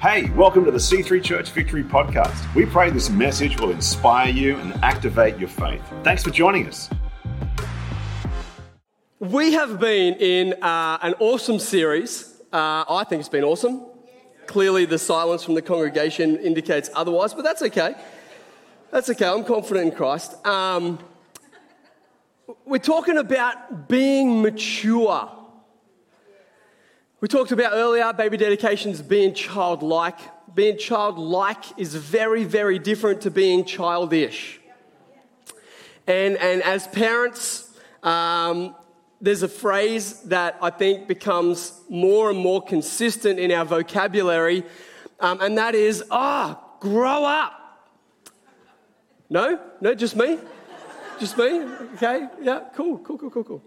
Hey, welcome to the C3 Church Victory Podcast. We pray this message will inspire you and activate your faith. Thanks for joining us. We have been in uh, an awesome series. Uh, I think it's been awesome. Clearly, the silence from the congregation indicates otherwise, but that's okay. That's okay. I'm confident in Christ. Um, we're talking about being mature. We talked about earlier baby dedications being childlike. Being childlike is very, very different to being childish. And, and as parents, um, there's a phrase that I think becomes more and more consistent in our vocabulary, um, and that is, ah, oh, grow up. No? No, just me? Just me? Okay, yeah, cool, cool, cool, cool, cool.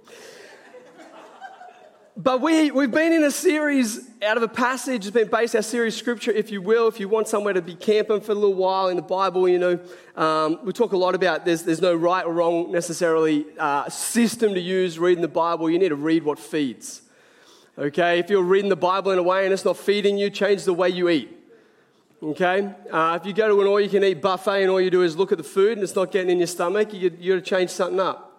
But we, we've been in a series out of a passage, it's been based our series scripture, if you will, if you want somewhere to be camping for a little while in the Bible, you know. Um, we talk a lot about there's, there's no right or wrong necessarily uh, system to use reading the Bible. You need to read what feeds. Okay? If you're reading the Bible in a way and it's not feeding you, change the way you eat. Okay? Uh, if you go to an all you can eat buffet and all you do is look at the food and it's not getting in your stomach, you, you got to change something up.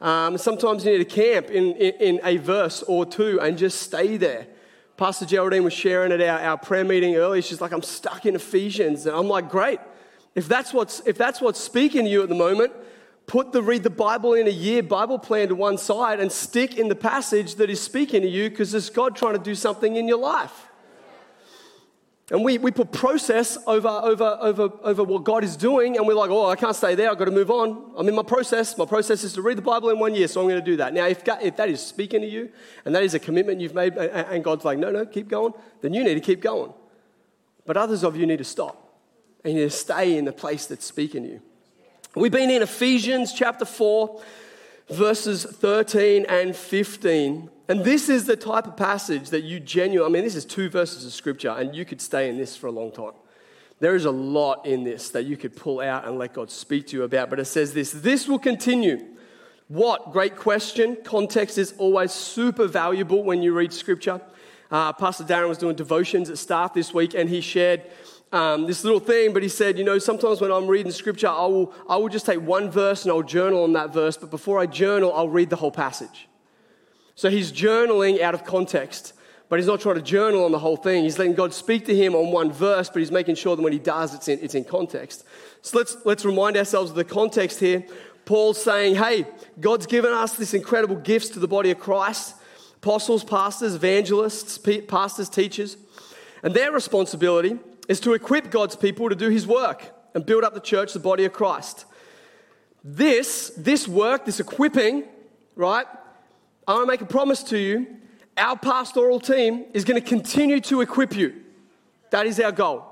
Um, sometimes you need to camp in, in, in, a verse or two and just stay there. Pastor Geraldine was sharing at our, our prayer meeting earlier. She's like, I'm stuck in Ephesians. And I'm like, great. If that's what's, if that's what's speaking to you at the moment, put the read the Bible in a year Bible plan to one side and stick in the passage that is speaking to you because it's God trying to do something in your life. And we, we put process over, over, over, over what God is doing, and we're like, oh, I can't stay there, I've got to move on. I'm in my process. My process is to read the Bible in one year, so I'm going to do that. Now, if, if that is speaking to you, and that is a commitment you've made, and God's like, no, no, keep going, then you need to keep going. But others of you need to stop, and you need to stay in the place that's speaking to you. We've been in Ephesians chapter 4, verses 13 and 15. And this is the type of passage that you genuinely, I mean, this is two verses of scripture, and you could stay in this for a long time. There is a lot in this that you could pull out and let God speak to you about, but it says this this will continue. What? Great question. Context is always super valuable when you read scripture. Uh, Pastor Darren was doing devotions at staff this week, and he shared um, this little thing, but he said, you know, sometimes when I'm reading scripture, I will, I will just take one verse and I'll journal on that verse, but before I journal, I'll read the whole passage. So he's journaling out of context, but he's not trying to journal on the whole thing. He's letting God speak to him on one verse, but he's making sure that when he does, it's in, it's in context. So let's, let's remind ourselves of the context here. Paul's saying, hey, God's given us this incredible gifts to the body of Christ apostles, pastors, evangelists, pastors, teachers. And their responsibility is to equip God's people to do his work and build up the church, the body of Christ. This, this work, this equipping, right, I want to make a promise to you. Our pastoral team is going to continue to equip you. That is our goal.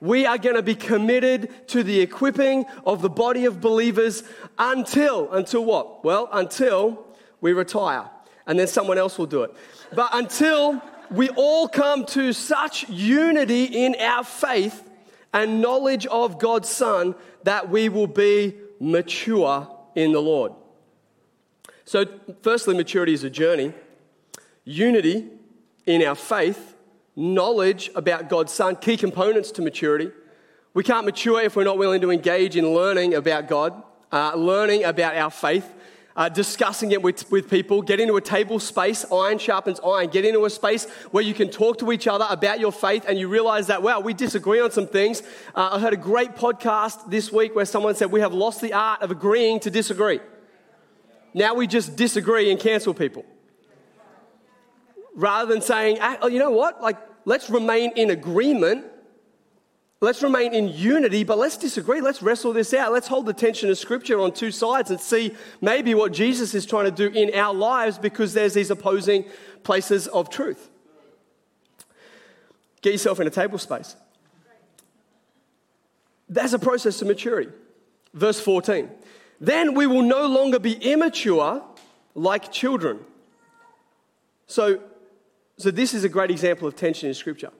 We are going to be committed to the equipping of the body of believers until, until what? Well, until we retire. And then someone else will do it. But until we all come to such unity in our faith and knowledge of God's Son that we will be mature in the Lord. So, firstly, maturity is a journey, unity in our faith, knowledge about God's Son, key components to maturity. We can't mature if we're not willing to engage in learning about God, uh, learning about our faith, uh, discussing it with, with people, get into a table space, iron sharpens iron, get into a space where you can talk to each other about your faith and you realize that, wow, we disagree on some things. Uh, I heard a great podcast this week where someone said, We have lost the art of agreeing to disagree. Now we just disagree and cancel people. Rather than saying, ah, oh, you know what? Like, let's remain in agreement. Let's remain in unity, but let's disagree. Let's wrestle this out. Let's hold the tension of Scripture on two sides and see maybe what Jesus is trying to do in our lives because there's these opposing places of truth. Get yourself in a table space. That's a process of maturity. Verse 14. Then we will no longer be immature like children. So, so this is a great example of tension in Scripture.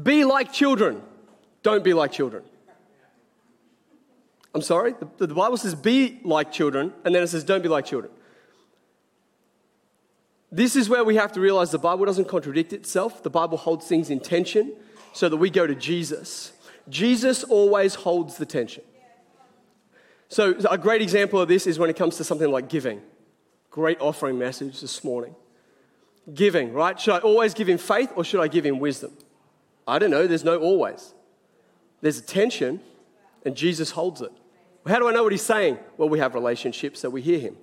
Be like children, don't be like children. I'm sorry, the, the Bible says be like children, and then it says don't be like children. This is where we have to realize the Bible doesn't contradict itself. The Bible holds things in tension. so that we go to Jesus. Jesus always holds the tension. So, a great example of this is when it comes to something like giving. Great offering message this morning. Giving, right? Should I always give in faith or should I give in wisdom? I don't know, there's no always. There's a tension, and Jesus holds it. How do I know what he's saying? Well, we have relationships, so we hear him.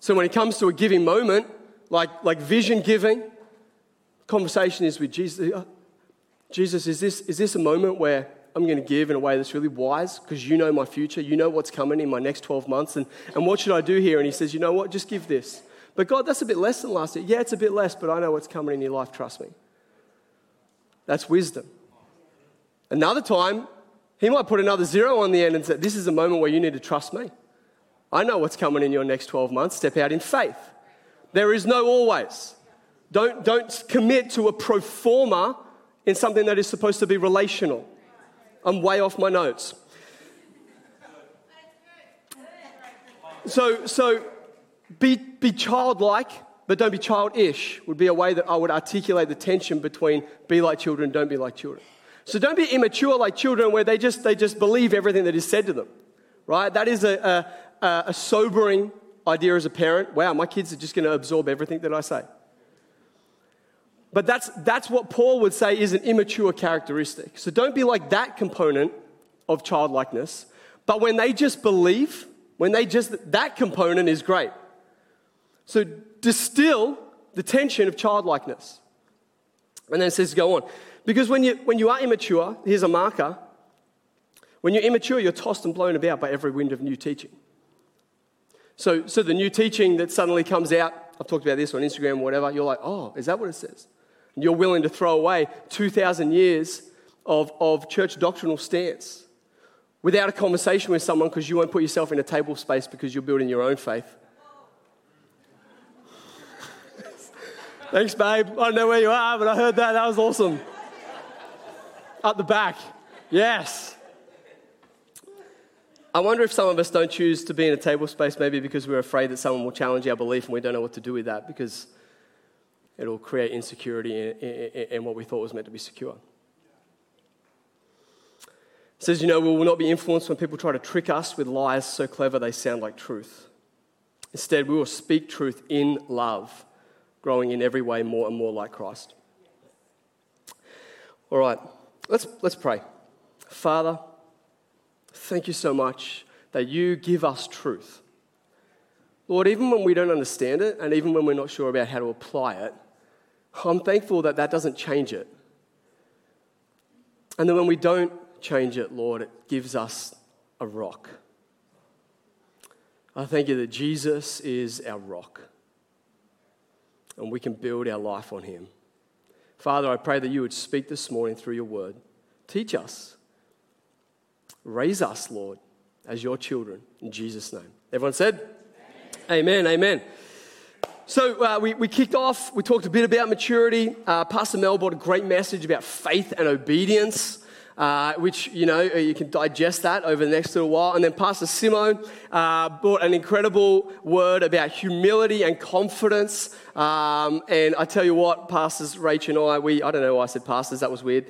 So when it comes to a giving moment, like, like vision giving, conversation is with Jesus. Jesus, is this, is this a moment where I'm going to give in a way that's really wise because you know my future, you know what's coming in my next 12 months, and, and what should I do here? And he says, You know what? Just give this. But God, that's a bit less than last year. Yeah, it's a bit less, but I know what's coming in your life, trust me. That's wisdom. Another time, he might put another zero on the end and say, This is a moment where you need to trust me. I know what's coming in your next 12 months. Step out in faith. There is no always. Don't, don't commit to a pro forma in something that is supposed to be relational. I'm way off my notes. So, so be, be childlike, but don't be childish, would be a way that I would articulate the tension between be like children don't be like children. So don't be immature like children where they just, they just believe everything that is said to them, right? That is a, a, a sobering idea as a parent. Wow, my kids are just going to absorb everything that I say. But that's, that's what Paul would say is an immature characteristic. So don't be like that component of childlikeness. But when they just believe, when they just, that component is great. So distill the tension of childlikeness. And then it says, go on. Because when you, when you are immature, here's a marker. When you're immature, you're tossed and blown about by every wind of new teaching. So, so the new teaching that suddenly comes out, I've talked about this on Instagram whatever, you're like, oh, is that what it says? You're willing to throw away 2,000 years of, of church doctrinal stance without a conversation with someone because you won't put yourself in a table space because you're building your own faith. Thanks, babe. I don't know where you are, but I heard that. That was awesome. Up the back. Yes. I wonder if some of us don't choose to be in a table space maybe because we're afraid that someone will challenge our belief and we don't know what to do with that because it'll create insecurity in, in, in what we thought was meant to be secure. It says, you know, we will not be influenced when people try to trick us with lies so clever they sound like truth. Instead, we will speak truth in love, growing in every way more and more like Christ. All right, let's, let's pray. Father, Thank you so much that you give us truth. Lord, even when we don't understand it, and even when we're not sure about how to apply it, I'm thankful that that doesn't change it. And then when we don't change it, Lord, it gives us a rock. I thank you that Jesus is our rock, and we can build our life on him. Father, I pray that you would speak this morning through your word. Teach us. Raise us, Lord, as your children, in Jesus' name. Everyone said? Amen, amen. So uh, we, we kicked off, we talked a bit about maturity. Uh, Pastor Mel brought a great message about faith and obedience. Uh, which you know you can digest that over the next little while. And then Pastor Simo uh, brought an incredible word about humility and confidence. Um, and I tell you what, Pastors Rach and I, we I don't know why I said pastors, that was weird.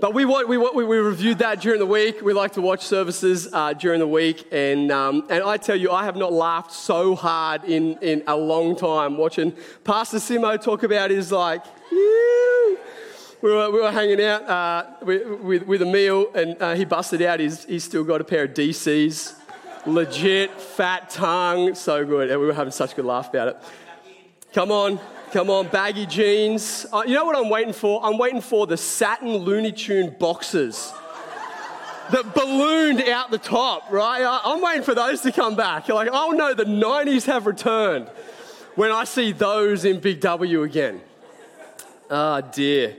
But we, we, we, we reviewed that during the week. We like to watch services uh, during the week. And, um, and I tell you, I have not laughed so hard in, in a long time watching Pastor Simo talk about his like, we were, we were hanging out uh, with, with, with, a meal and uh, he busted out. He's, he's still got a pair of DCs. Legit, fat tongue. So good. And we were having such a good laugh about it. Come on. Come on, baggy jeans. Uh, you know what I'm waiting for? I'm waiting for the satin Looney Tune boxes that ballooned out the top, right? I, am waiting for those to come back. You're like, oh no, the 90s have returned when I see those in Big W again. Ah, oh, dear.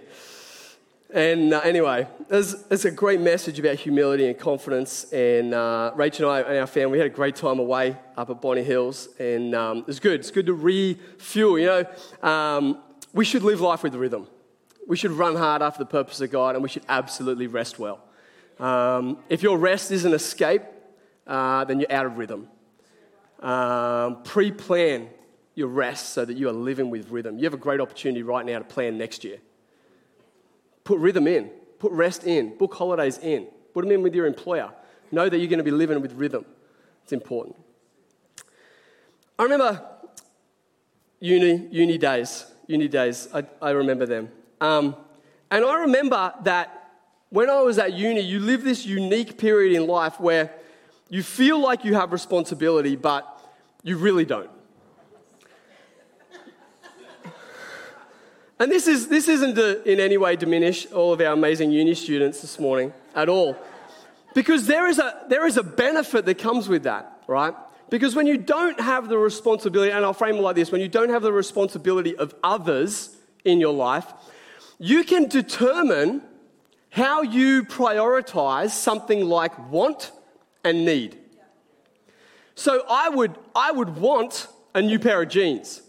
And uh, anyway, there's, there's, a great message about humility and confidence. And uh, Rachel and I and our family, we had a great time away up at Bonny Hills. And um, it's good. It's good to refuel. You know, um, we should live life with rhythm. We should run hard after the purpose of God, and we should absolutely rest well. Um, if your rest is an escape, uh, then you're out of rhythm. Um, Pre plan your rest so that you are living with rhythm. You have a great opportunity right now to plan next year Put rhythm in, put rest in, book holidays in, put them in with your employer. Know that you're going to be living with rhythm. It's important. I remember uni, uni days, uni days, I, I remember them. Um, and I remember that when I was at uni, you live this unique period in life where you feel like you have responsibility, but you really don't. And this, is, this isn't to in any way diminish all of our amazing uni students this morning at all. Because there is, a, there is a benefit that comes with that, right? Because when you don't have the responsibility, and I'll frame it like this when you don't have the responsibility of others in your life, you can determine how you prioritize something like want and need. So I would, I would want a new pair of jeans.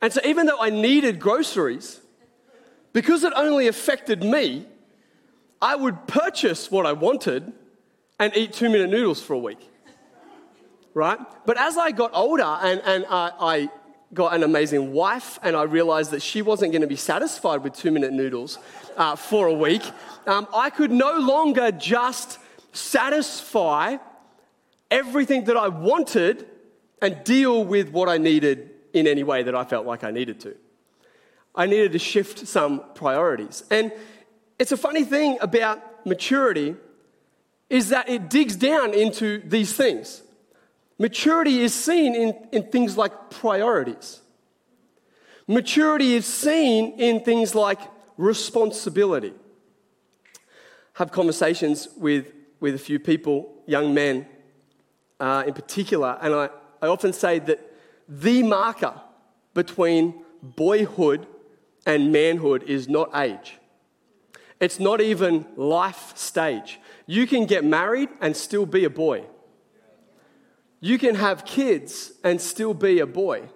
And so even though I needed groceries, because it only affected me, I would purchase what I wanted and eat two minute noodles for a week. Right? But as I got older and, and I, I got an amazing wife, and I realized that she wasn't going to be satisfied with two minute noodles uh, for a week, um, I could no longer just satisfy everything that I wanted and deal with what I needed in any way that I felt like I needed to. I needed to shift some priorities. And it's a funny thing about maturity is that it digs down into these things. Maturity is seen in, in things like priorities. Maturity is seen in things like responsibility. Have conversations with, with a few people, young men uh, in particular, and I, I often say that the marker between boyhood and manhood is not age. It's not even life stage. You can get married and still be a boy. You can have kids and still be a boy.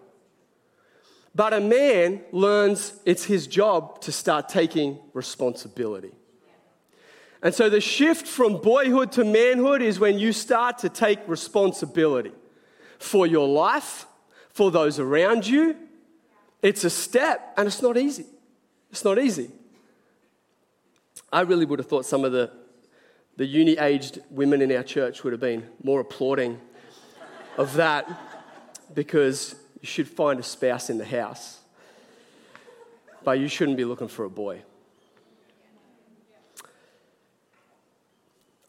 But a man learns it's his job to start taking responsibility. And so the shift from boyhood to manhood is when you start to take responsibility for your life, for those around you. It's a step and it's not easy. It's not easy. I really would have thought some of the, the uni aged women in our church would have been more applauding of that because you should find a spouse in the house, but you shouldn't be looking for a boy.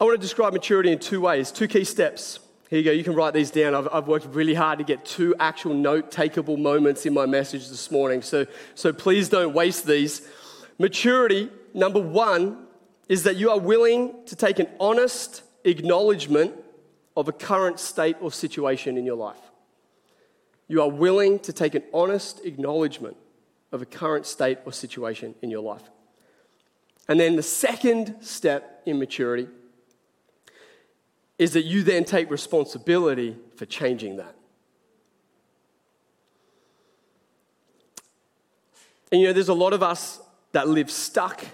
I want to describe maturity in two ways, two key steps. Here you go, you can write these down. I've, I've worked really hard to get two actual note takeable moments in my message this morning, so, so please don't waste these. Maturity, number one, is that you are willing to take an honest acknowledgement of a current state or situation in your life. You are willing to take an honest acknowledgement of a current state or situation in your life. And then the second step in maturity is that you then take responsibility for changing that. And you know, there's a lot of us that live stuck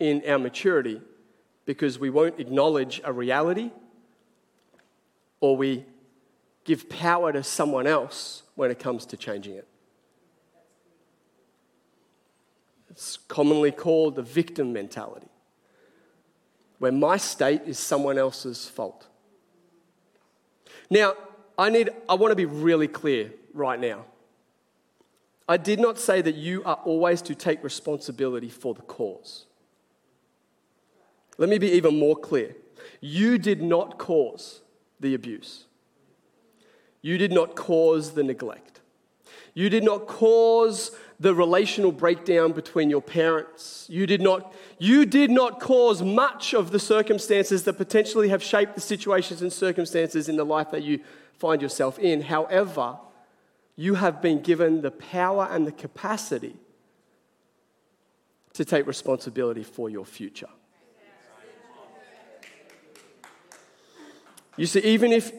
in our maturity because we won't acknowledge a reality or we give power to someone else when it comes to changing it. It's commonly called the victim mentality, where my state is someone else's fault. Now, I, need, I want to be really clear right now. I did not say that you are always to take responsibility for the cause. Let me be even more clear. You did not cause the abuse. You did not cause the neglect. You did not cause the relational breakdown between your parents. You did not, you did not cause much of the circumstances that potentially have shaped the situations and circumstances in the life that you find yourself in. However, you have been given the power and the capacity to take responsibility for your future. You see, even if,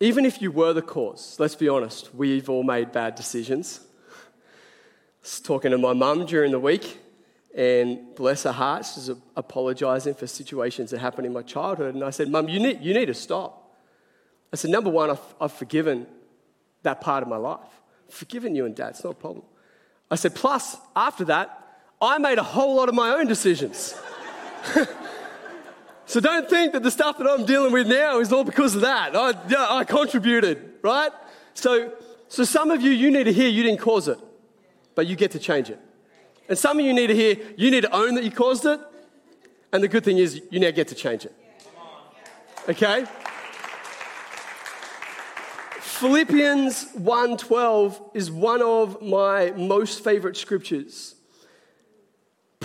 even if you were the cause, let's be honest, we've all made bad decisions. I was talking to my mum during the week, and bless her heart, she's apologizing for situations that happened in my childhood. And I said, Mum, you need, you need to stop. I said, Number one, I've, I've forgiven that part of my life. I've forgiven you and dad, it's not a problem. I said, Plus, after that, I made a whole lot of my own decisions. so don't think that the stuff that I'm dealing with now is all because of that. I, I contributed, right? So, so some of you, you need to hear you didn't cause it, but you get to change it. And some of you need to hear you need to own that you caused it. And the good thing is you now get to change it. Okay? Philippians 1:12 is one of my most favorite scriptures.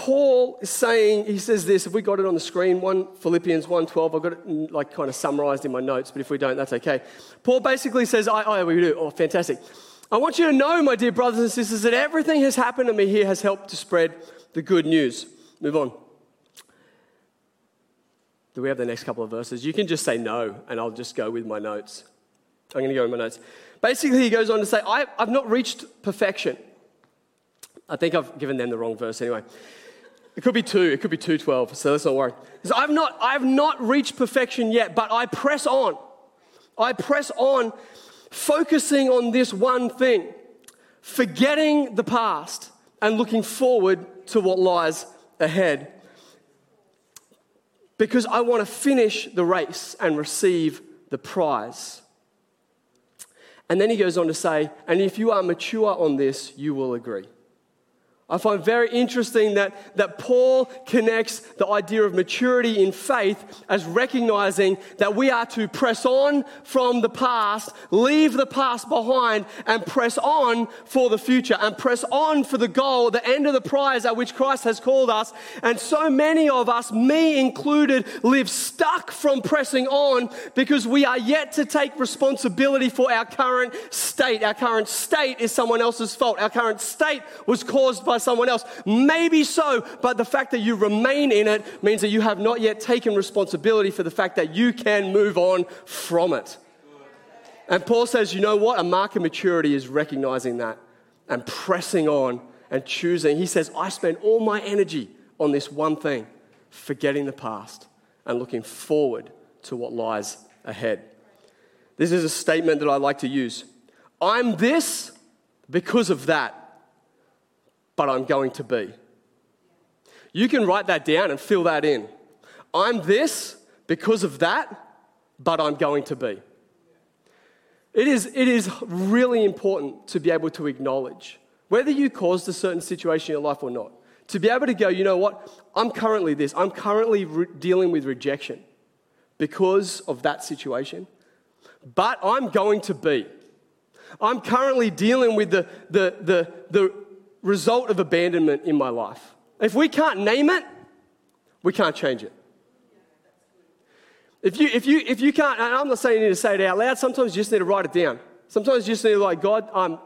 Paul is saying, he says this, if we got it on the screen, one Philippians 1.12, I've got it like kind of summarized in my notes, but if we don't, that's okay. Paul basically says, I, oh, we do, oh, fantastic. I want you to know, my dear brothers and sisters, that everything has happened to me here has helped to spread the good news. Move on. Do we have the next couple of verses? You can just say no, and I'll just go with my notes. I'm going to go with my notes. Basically, he goes on to say, I, have not reached perfection. I think I've given them the wrong verse anyway. It could be two, it could be 212, so let's not worry. So I've not, I've not reached perfection yet, but I press on. I press on, focusing on this one thing, forgetting the past and looking forward to what lies ahead. Because I want to finish the race and receive the prize. And then he goes on to say, and if you are mature on this, you will agree. I find very interesting that, that Paul connects the idea of maturity in faith as recognizing that we are to press on from the past, leave the past behind, and press on for the future, and press on for the goal, the end of the prize at which Christ has called us. And so many of us, me included, live stuck from pressing on because we are yet to take responsibility for our current state. Our current state is someone else's fault. Our current state was caused by someone else. Maybe so, but the fact that you remain in it means that you have not yet taken responsibility for the fact that you can move on from it. And Paul says, you know what? A mark of maturity is recognizing that and pressing on and choosing. He says, I spend all my energy on this one thing, forgetting the past and looking forward to what lies ahead. This is a statement that I like to use. I'm this because of that but I'm going to be. You can write that down and fill that in. I'm this because of that, but I'm going to be. It is, it is really important to be able to acknowledge whether you caused a certain situation in your life or not. To be able to go, you know what? I'm currently this. I'm currently re- dealing with rejection because of that situation, but I'm going to be. I'm currently dealing with the, the, the, the result of abandonment in my life. If we can't name it, we can't change it. If you, if you, if you can't, I'm not saying you need to say it out loud, sometimes you just need to write it down. Sometimes you just need to, like, God, I'm,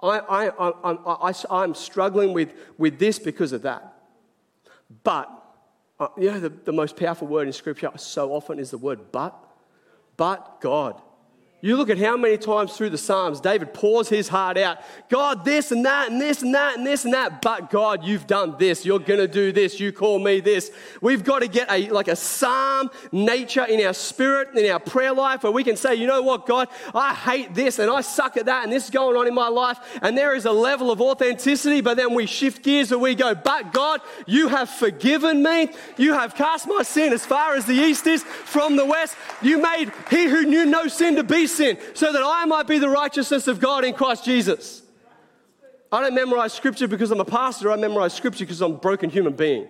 I, I, I, I, I'm struggling with, with this because of that. But, uh, you know, the, the most powerful word in Scripture so often is the word but. But God. You look at how many times through the Psalms David pours his heart out. God, this and that, and this and that, and this and that. But God, you've done this. You're going to do this. You call me this. We've got to get a, like a psalm nature in our spirit, in our prayer life, where we can say, you know what, God, I hate this and I suck at that, and this is going on in my life. And there is a level of authenticity, but then we shift gears and we go, but God, you have forgiven me. You have cast my sin as far as the east is from the west. You made he who knew no sin to be sin, so that I might be the righteousness of God in Christ Jesus. I don't memorize scripture because I'm a pastor, I memorize scripture because I'm a broken human being.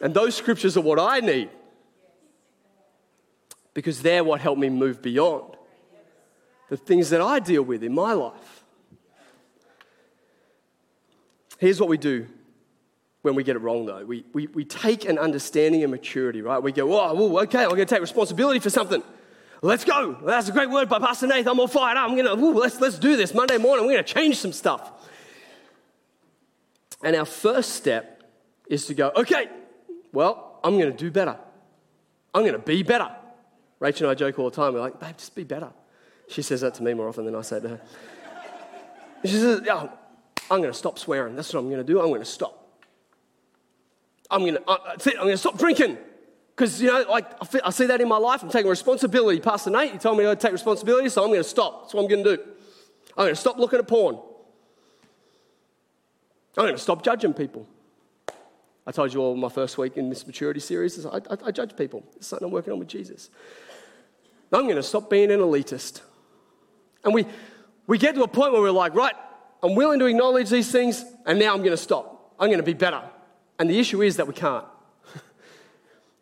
And those scriptures are what I need because they're what help me move beyond the things that I deal with in my life. Here's what we do when we get it wrong, though. We, we, we take an understanding and maturity, right? We go, oh, okay, I'm going to take responsibility for something. Let's go. That's a great word by Pastor Nathan. I'm all fired up. I'm going to, let's, let's do this. Monday morning, we're going to change some stuff. And our first step is to go, okay, well, I'm going to do better. I'm going to be better. Rachel and I joke all the time. We're like, babe, just be better. She says that to me more often than I say to her. She says, oh, I'm going to stop swearing. That's what I'm going to do. I'm going to stop. I'm going to, uh, I'm going to stop drinking. Because, you know, like I see that in my life. I'm taking responsibility. Pastor Nate, he told me I'd take responsibility, so I'm going to stop. That's what I'm going to do. I'm going to stop looking at porn. I'm going to stop judging people. I told you all my first week in this maturity series, I, I, I judge people. It's something I'm working on with Jesus. I'm going to stop being an elitist. And we, we get to a point where we're like, right, I'm willing to acknowledge these things, and now I'm going to stop. I'm going to be better. And the issue is that we can't.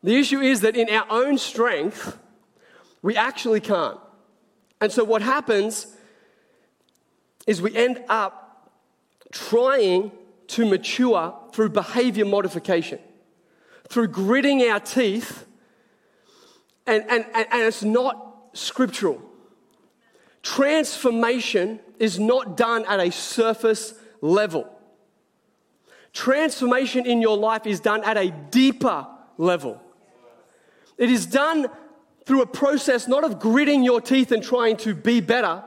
The issue is that in our own strength, we actually can't. And so what happens is we end up trying to mature through behavior modification, through gritting our teeth, and, and, and, and it's not scriptural. Transformation is not done at a surface level. Transformation in your life is done at a deeper level. It is done through a process not of gritting your teeth and trying to be better,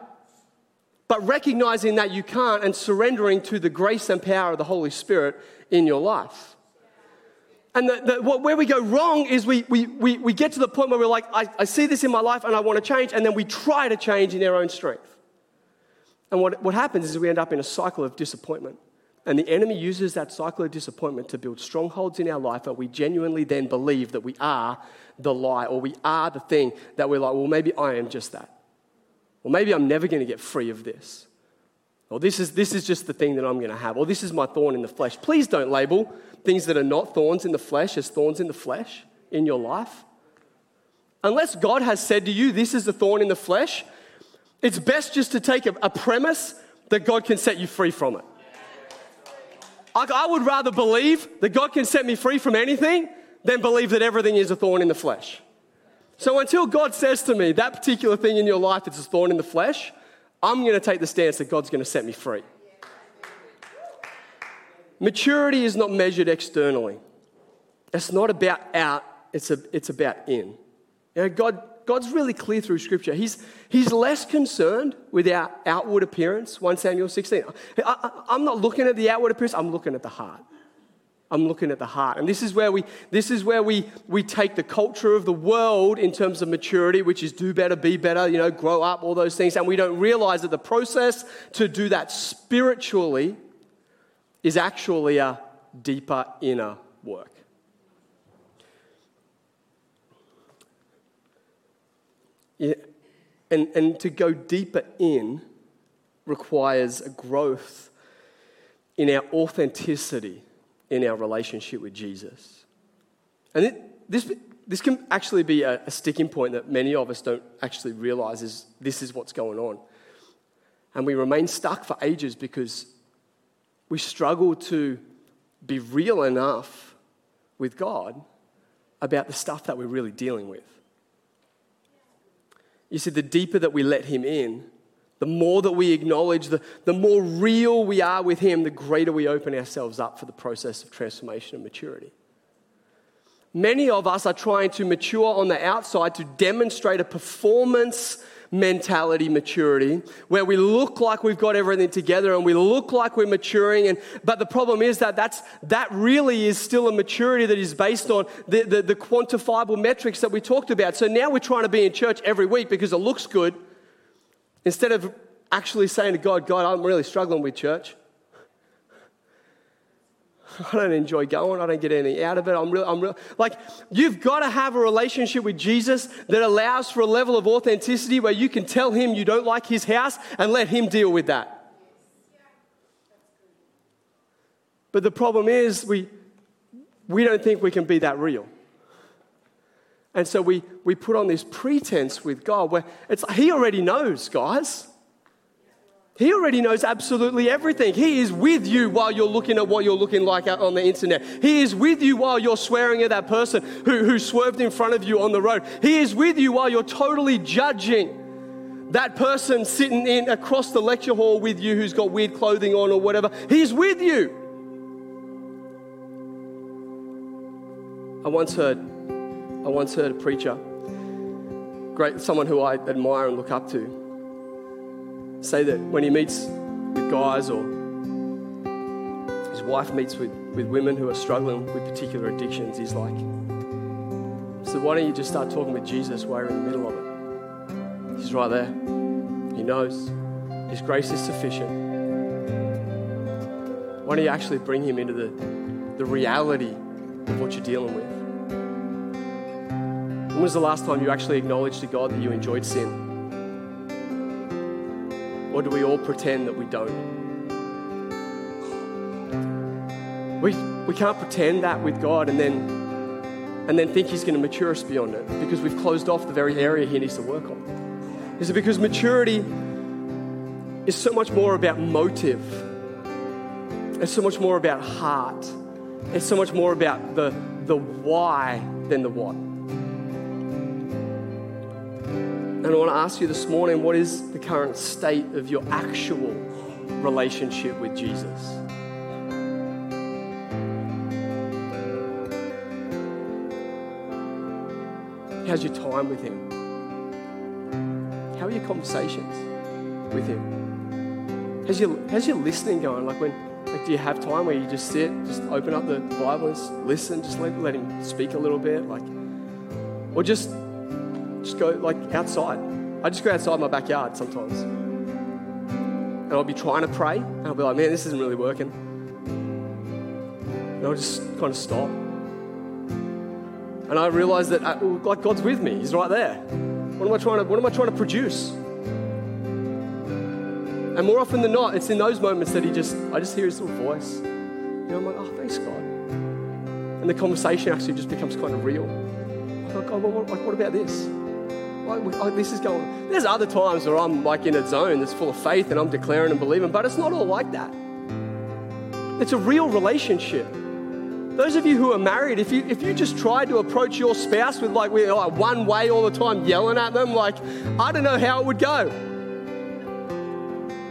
but recognizing that you can't and surrendering to the grace and power of the Holy Spirit in your life. And the, the, what, where we go wrong is we, we, we, we get to the point where we're like, I, I see this in my life and I want to change, and then we try to change in our own strength. And what, what happens is we end up in a cycle of disappointment. And the enemy uses that cycle of disappointment to build strongholds in our life that we genuinely then believe that we are the lie or we are the thing that we're like, well, maybe I am just that. Or maybe I'm never going to get free of this. Or this is, this is just the thing that I'm going to have. Or this is my thorn in the flesh. Please don't label things that are not thorns in the flesh as thorns in the flesh in your life. Unless God has said to you, this is a thorn in the flesh, it's best just to take a, a premise that God can set you free from it. I, I would rather believe that God can set me free from anything than believe that everything is a thorn in the flesh. So until God says to me, that particular thing in your life is a thorn in the flesh, I'm going to take the stance that God's going to set me free. Maturity is not measured externally. It's not about out, it's, a, it's about in. You know, God, God's really clear through Scripture. He's, he's less concerned with our outward appearance, 1 Samuel 16. I, I'm not looking at the outward appearance, I'm looking at the heart. I'm looking at the heart. And this is where we, this is where we, we take the culture of the world in terms of maturity, which is do better, be better, you know, grow up, all those things. And we don't realize that the process to do that spiritually is actually a deeper inner work. And, and to go deeper in requires a growth in our authenticity in our relationship with Jesus. And it, this, this can actually be a, a sticking point that many of us don't actually realize is this is what's going on. And we remain stuck for ages because we struggle to be real enough with God about the stuff that we're really dealing with. You see, the deeper that we let Him in, the more that we acknowledge, the, the more real we are with Him, the greater we open ourselves up for the process of transformation and maturity. Many of us are trying to mature on the outside to demonstrate a performance mentality maturity where we look like we've got everything together and we look like we're maturing and but the problem is that that's that really is still a maturity that is based on the, the, the quantifiable metrics that we talked about so now we're trying to be in church every week because it looks good Instead of actually saying to God, God, I'm really struggling with church. I don't enjoy going. I don't get anything out of it. I'm real. I'm real. Like, you've got to have a relationship with Jesus that allows for a level of authenticity where you can tell him you don't like his house and let him deal with that. But the problem is, we, we don't think we can be that real. And so we, we put on this pretense with God where it's He already knows, guys. He already knows absolutely everything. He is with you while you're looking at what you're looking like on the internet. He is with you while you're swearing at that person who, who swerved in front of you on the road. He is with you while you're totally judging that person sitting in across the lecture hall with you who's got weird clothing on or whatever. He's with you. I once heard I once heard a preacher, great, someone who I admire and look up to, say that when he meets with guys or his wife meets with, with women who are struggling with particular addictions, he's like, so why don't you just start talking with Jesus while you're in the middle of it? He's right there. He knows. His grace is sufficient. Why don't you actually bring him into the, the reality of what you're dealing with? When was the last time you actually acknowledged to God that you enjoyed sin? Or do we all pretend that we don't? We, we can't pretend that with God and then and then think He's going to mature us beyond it because we've closed off the very area He needs to work on. Is it because maturity is so much more about motive? It's so much more about heart. It's so much more about the, the why than the what. And I want to ask you this morning what is the current state of your actual relationship with Jesus? How's your time with Him? How are your conversations with Him? How's your, how's your listening going? Like, when, like, do you have time where you just sit, just open up the Bible and listen, just let, let Him speak a little bit? Like, or just, just go, like, outside. I just go outside my backyard sometimes. And I'll be trying to pray, and I'll be like, man, this isn't really working. And I'll just kind of stop and I realized that uh, like God's with me. He's right there. What am I trying to, what am I trying to produce? And more often than not, it's in those moments that he just, I just hear his little voice. You know, I'm like, oh, thanks, God. And the conversation actually just becomes kind of real. Like, what, what, what about this? This is going. There's other times where I'm like in a zone that's full of faith and I'm declaring and believing, but it's not all like that. It's a real relationship. Those of you who are married, if you, if you just tried to approach your spouse with like, we're like one way all the time, yelling at them, like, I don't know how it would go.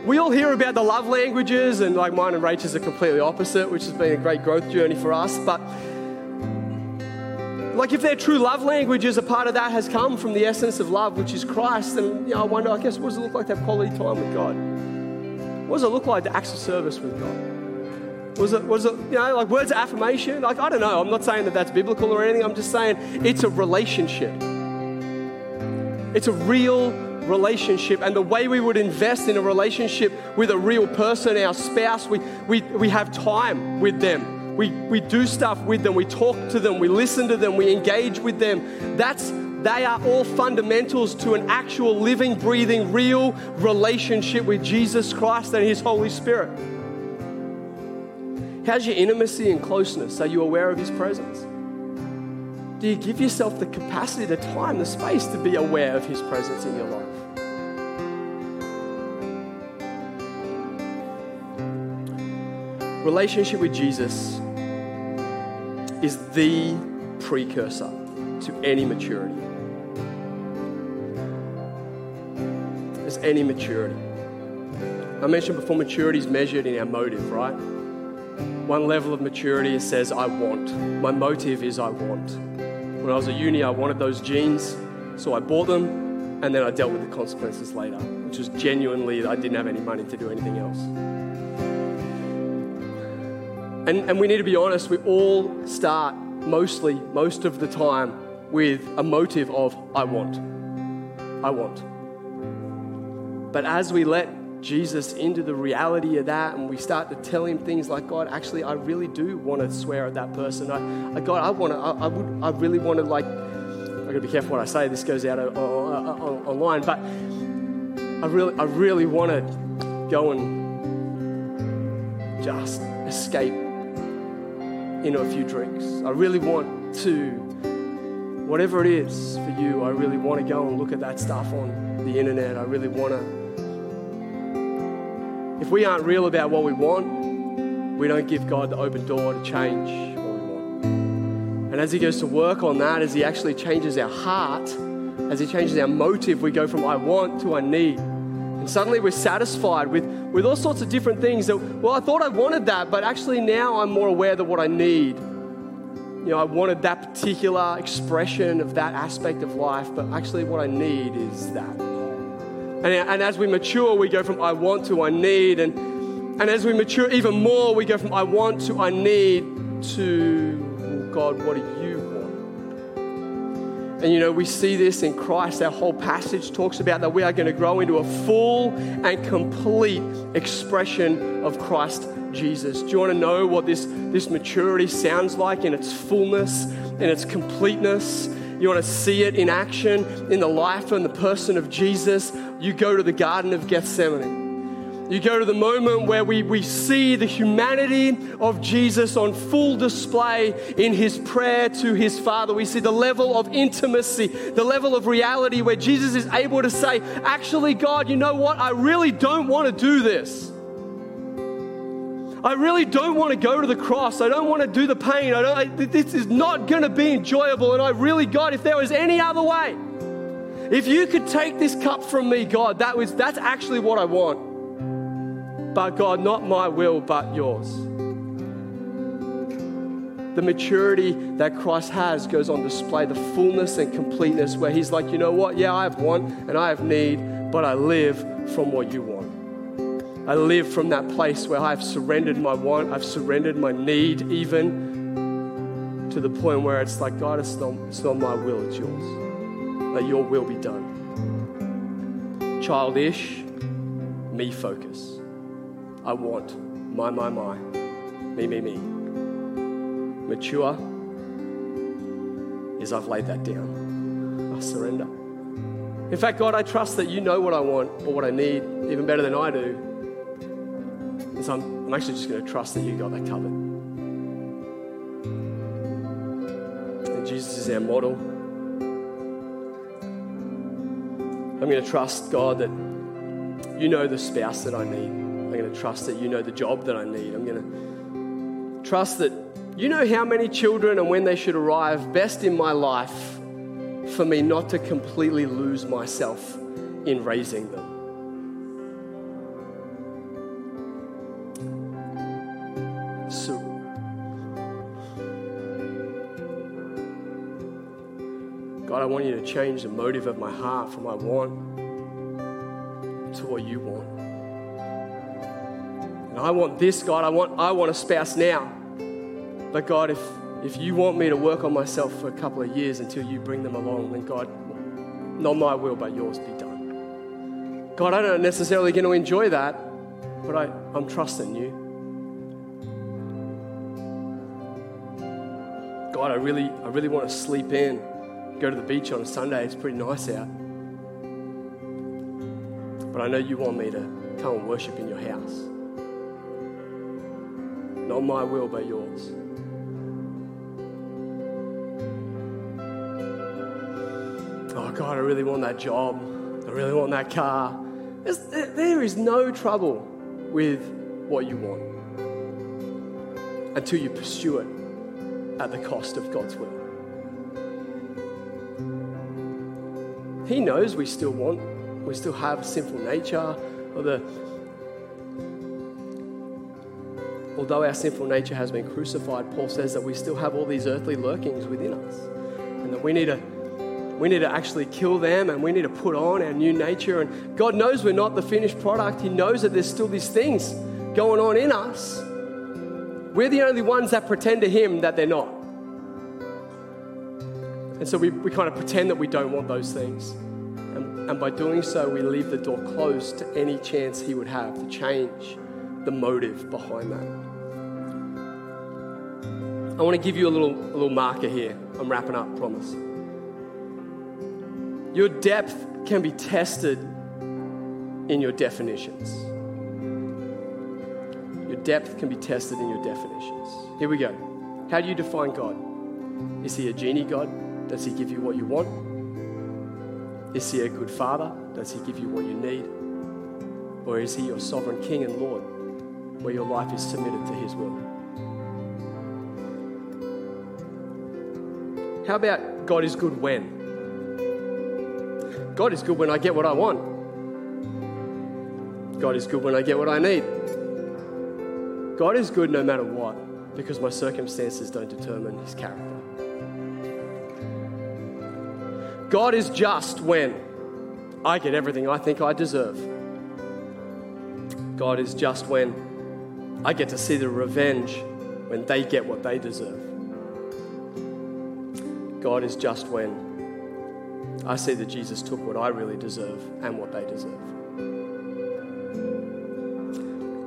We all hear about the love languages, and like mine and Rachel's are completely opposite, which has been a great growth journey for us. But like, if their true love language is a part of that has come from the essence of love, which is Christ, then you know, I wonder, I guess, what does it look like to have quality time with God? What does it look like to acts of service with God? Was it, was it, you know, like words of affirmation? Like, I don't know. I'm not saying that that's biblical or anything. I'm just saying it's a relationship. It's a real relationship. And the way we would invest in a relationship with a real person, our spouse, we, we, we have time with them. We, we do stuff with them. We talk to them. We listen to them. We engage with them. That's, they are all fundamentals to an actual living, breathing, real relationship with Jesus Christ and His Holy Spirit. How's your intimacy and closeness? Are you aware of His presence? Do you give yourself the capacity, the time, the space to be aware of His presence in your life? Relationship with Jesus is the precursor to any maturity. There's any maturity. I mentioned before, maturity is measured in our motive, right? One level of maturity says, I want. My motive is I want. When I was at uni, I wanted those jeans, so I bought them, and then I dealt with the consequences later, which was genuinely I didn't have any money to do anything else. And, and we need to be honest, we all start mostly, most of the time, with a motive of, I want. I want. But as we let Jesus into the reality of that and we start to tell him things like, God, actually, I really do want to swear at that person. I, I God, I want to, I, I, would, I really want to, like, I gotta be careful what I say, this goes out online, but I really, I really want to go and just escape into a few drinks. I really want to, whatever it is for you, I really want to go and look at that stuff on the internet. I really want to if we aren't real about what we want, we don't give God the open door to change what we want. And as He goes to work on that, as He actually changes our heart, as He changes our motive, we go from I want to I need. And suddenly we're satisfied with, with all sorts of different things that, well, I thought I wanted that, but actually now I'm more aware that what I need. You know, I wanted that particular expression of that aspect of life, but actually what I need is that. And, and as we mature, we go from I want to I need. And, and as we mature even more, we go from I want to I need to oh God, what do you? And you know, we see this in Christ. Our whole passage talks about that we are going to grow into a full and complete expression of Christ Jesus. Do you want to know what this, this maturity sounds like in its fullness, in its completeness? You want to see it in action in the life and the person of Jesus? You go to the Garden of Gethsemane. You go to the moment where we, we see the humanity of Jesus on full display in his prayer to his Father. We see the level of intimacy, the level of reality where Jesus is able to say, Actually, God, you know what? I really don't want to do this. I really don't want to go to the cross. I don't want to do the pain. I don't, I, this is not going to be enjoyable. And I really, God, if there was any other way, if you could take this cup from me, God, that was, that's actually what I want. But God, not my will, but yours. The maturity that Christ has goes on display, the fullness and completeness, where He's like, you know what? Yeah, I have want and I have need, but I live from what you want. I live from that place where I've surrendered my want, I've surrendered my need, even to the point where it's like, God, it's not, it's not my will, it's yours. Let your will be done. Childish, me focus. I want. My, my, my. Me, me, me. Mature is I've laid that down. I surrender. In fact, God, I trust that you know what I want or what I need even better than I do. And so I'm, I'm actually just going to trust that you got that covered. And Jesus is our model. I'm going to trust, God, that you know the spouse that I need. I'm going to trust that you know the job that I need. I'm going to trust that you know how many children and when they should arrive best in my life for me not to completely lose myself in raising them. So, God, I want you to change the motive of my heart from my want to what you want. I want this, God. I want, I want a spouse now. But God, if, if you want me to work on myself for a couple of years until you bring them along, then God, not my will, but yours be done. God, I'm not necessarily going to enjoy that, but I, I'm trusting you. God, I really, I really want to sleep in, go to the beach on a Sunday. It's pretty nice out. But I know you want me to come and worship in your house. Not my will, but yours. Oh, God, I really want that job. I really want that car. There is no trouble with what you want until you pursue it at the cost of God's will. He knows we still want, we still have a sinful nature, or the although our sinful nature has been crucified, Paul says that we still have all these earthly lurkings within us. And that we need to we need to actually kill them and we need to put on our new nature. And God knows we're not the finished product. He knows that there's still these things going on in us. We're the only ones that pretend to Him that they're not. And so we, we kind of pretend that we don't want those things. And, and by doing so, we leave the door closed to any chance He would have to change the motive behind that. I want to give you a little, a little marker here. I'm wrapping up, promise. Your depth can be tested in your definitions. Your depth can be tested in your definitions. Here we go. How do you define God? Is he a genie God? Does he give you what you want? Is he a good father? Does he give you what you need? Or is he your sovereign king and Lord, where your life is submitted to his will? How about God is good when? God is good when I get what I want. God is good when I get what I need. God is good no matter what, because my circumstances don't determine his character. God is just when I get everything I think I deserve. God is just when I get to see the revenge when they get what they deserve. God is just when I see that Jesus took what I really deserve and what they deserve.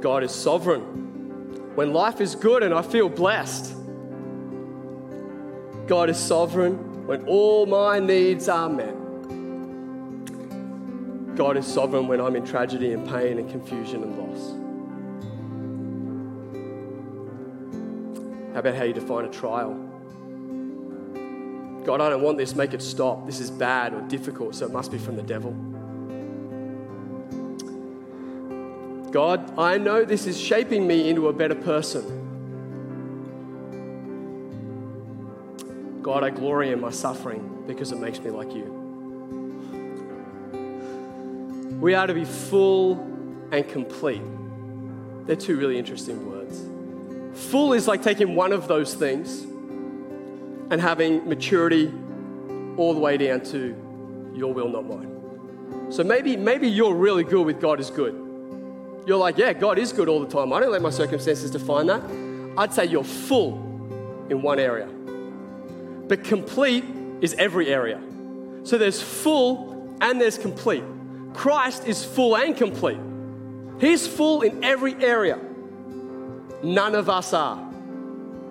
God is sovereign. When life is good and I feel blessed, God is sovereign when all my needs are met. God is sovereign when I'm in tragedy and pain and confusion and loss. How about how you define a trial? God, I don't want this, make it stop. This is bad or difficult, so it must be from the devil. God, I know this is shaping me into a better person. God, I glory in my suffering because it makes me like you. We are to be full and complete. They're two really interesting words. Full is like taking one of those things and having maturity all the way down to your will, not mine. So maybe, maybe you're really good with God is good. You're like, yeah, God is good all the time. I don't let my circumstances define that. I'd say you're full in one area. But complete is every area. So there's full and there's complete. Christ is full and complete. He's full in every area. None of us are.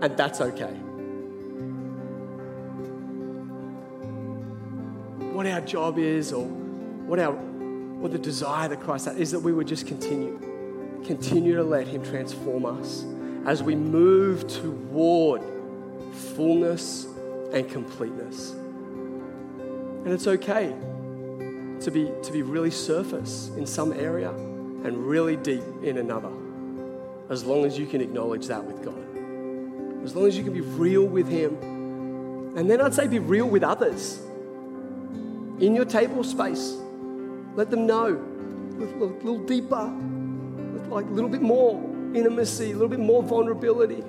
And that's okay. What our job is, or what our what the desire that Christ has, is that we would just continue. Continue to let Him transform us as we move toward fullness and completeness. And it's okay to be, to be really surface in some area and really deep in another, as long as you can acknowledge that with God. As long as you can be real with Him. And then I'd say be real with others in your table space. Let them know a little, deeper, like a little bit more intimacy, a little bit more vulnerability.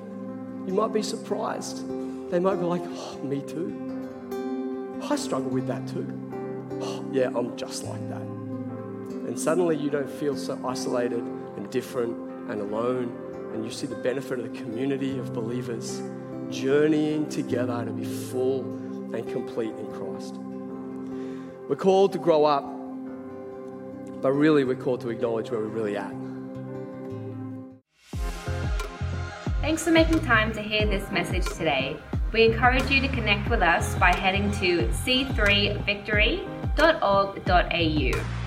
You might be surprised. They might be like, oh, me too. I struggle with that too. Oh, yeah, I'm just like that. And suddenly you don't feel so isolated and different and alone. And you see the benefit of the community of believers journeying together to be full and complete in Christ. We're called to grow up, but really we're called to acknowledge where we're really at. Thanks for making time to hear this message today. We encourage you to connect with us by heading to c3victory.org.au.